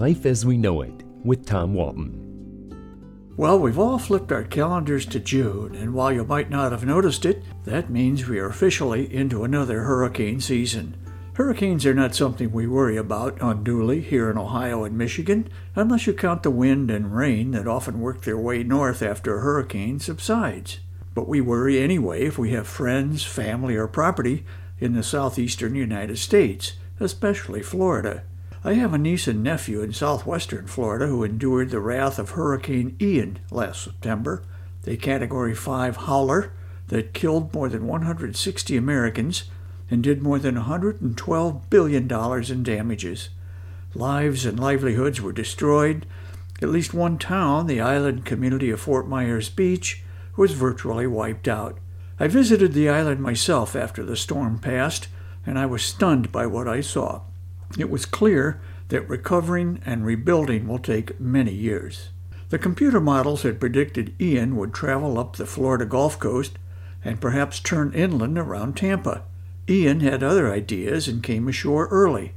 Life as We Know It with Tom Walton. Well, we've all flipped our calendars to June, and while you might not have noticed it, that means we are officially into another hurricane season. Hurricanes are not something we worry about unduly here in Ohio and Michigan, unless you count the wind and rain that often work their way north after a hurricane subsides. But we worry anyway if we have friends, family, or property in the southeastern United States, especially Florida. I have a niece and nephew in southwestern Florida who endured the wrath of Hurricane Ian last September, a Category 5 howler that killed more than 160 Americans and did more than $112 billion in damages. Lives and livelihoods were destroyed. At least one town, the island community of Fort Myers Beach, was virtually wiped out. I visited the island myself after the storm passed, and I was stunned by what I saw. It was clear that recovering and rebuilding will take many years. The computer models had predicted Ian would travel up the Florida Gulf Coast and perhaps turn inland around Tampa. Ian had other ideas and came ashore early,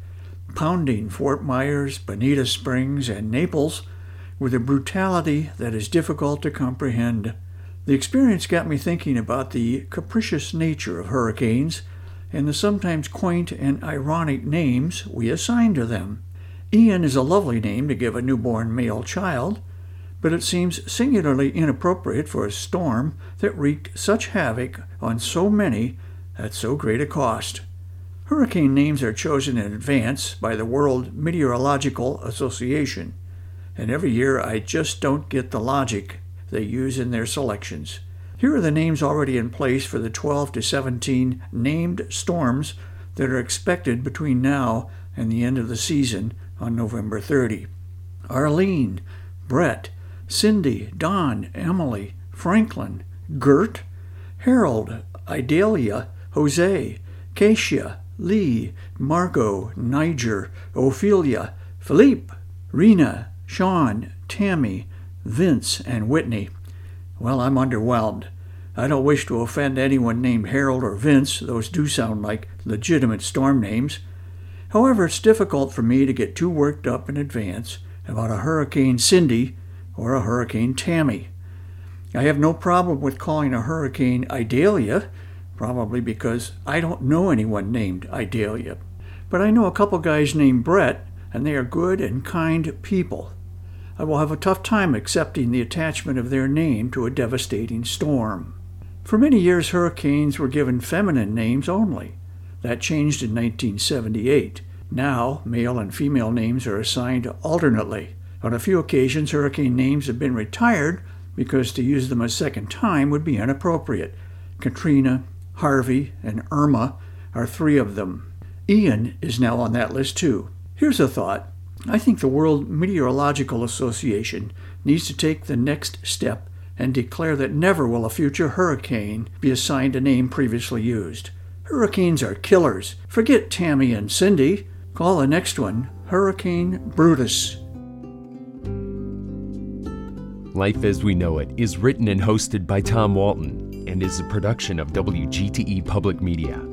pounding Fort Myers, Bonita Springs, and Naples with a brutality that is difficult to comprehend. The experience got me thinking about the capricious nature of hurricanes and the sometimes quaint and ironic names we assign to them. Ian is a lovely name to give a newborn male child, but it seems singularly inappropriate for a storm that wreaked such havoc on so many at so great a cost. Hurricane names are chosen in advance by the World Meteorological Association, and every year I just don't get the logic they use in their selections. Here are the names already in place for the 12 to 17 named storms that are expected between now and the end of the season on November 30. Arlene, Bret, Cindy, Don, Emily, Franklin, Gert, Harold, Idalia, Jose, Keisha, Lee, Margot, Nigel, Ophelia, Philippe, Rina, Sean, Tammy, Vince, and Whitney. Well, I'm underwhelmed. I don't wish to offend anyone named Harold or Vince, those do sound like legitimate storm names. However, it's difficult for me to get too worked up in advance about a Hurricane Cindy or a Hurricane Tammy. I have no problem with calling a hurricane Idalia probably because I don't know anyone named Idalia. But I know a couple guys named Brett, and they are good and kind people. I will have a tough time accepting the attachment of their name to a devastating storm. For many years, hurricanes were given feminine names only. That changed in 1978. Now, male and female names are assigned alternately. On a few occasions, hurricane names have been retired because to use them a second time would be inappropriate. Katrina, Harvey, and Irma are three of them. Ian is now on that list too. Here's a thought. I think the World Meteorological Association needs to take the next step and declare that never will a future hurricane be assigned a name previously used. Hurricanes are killers. Forget Tammy and Cindy. Call the next one Hurricane Brutus. Life as We Know It is written and hosted by Tom Walton and is a production of WGTE Public Media.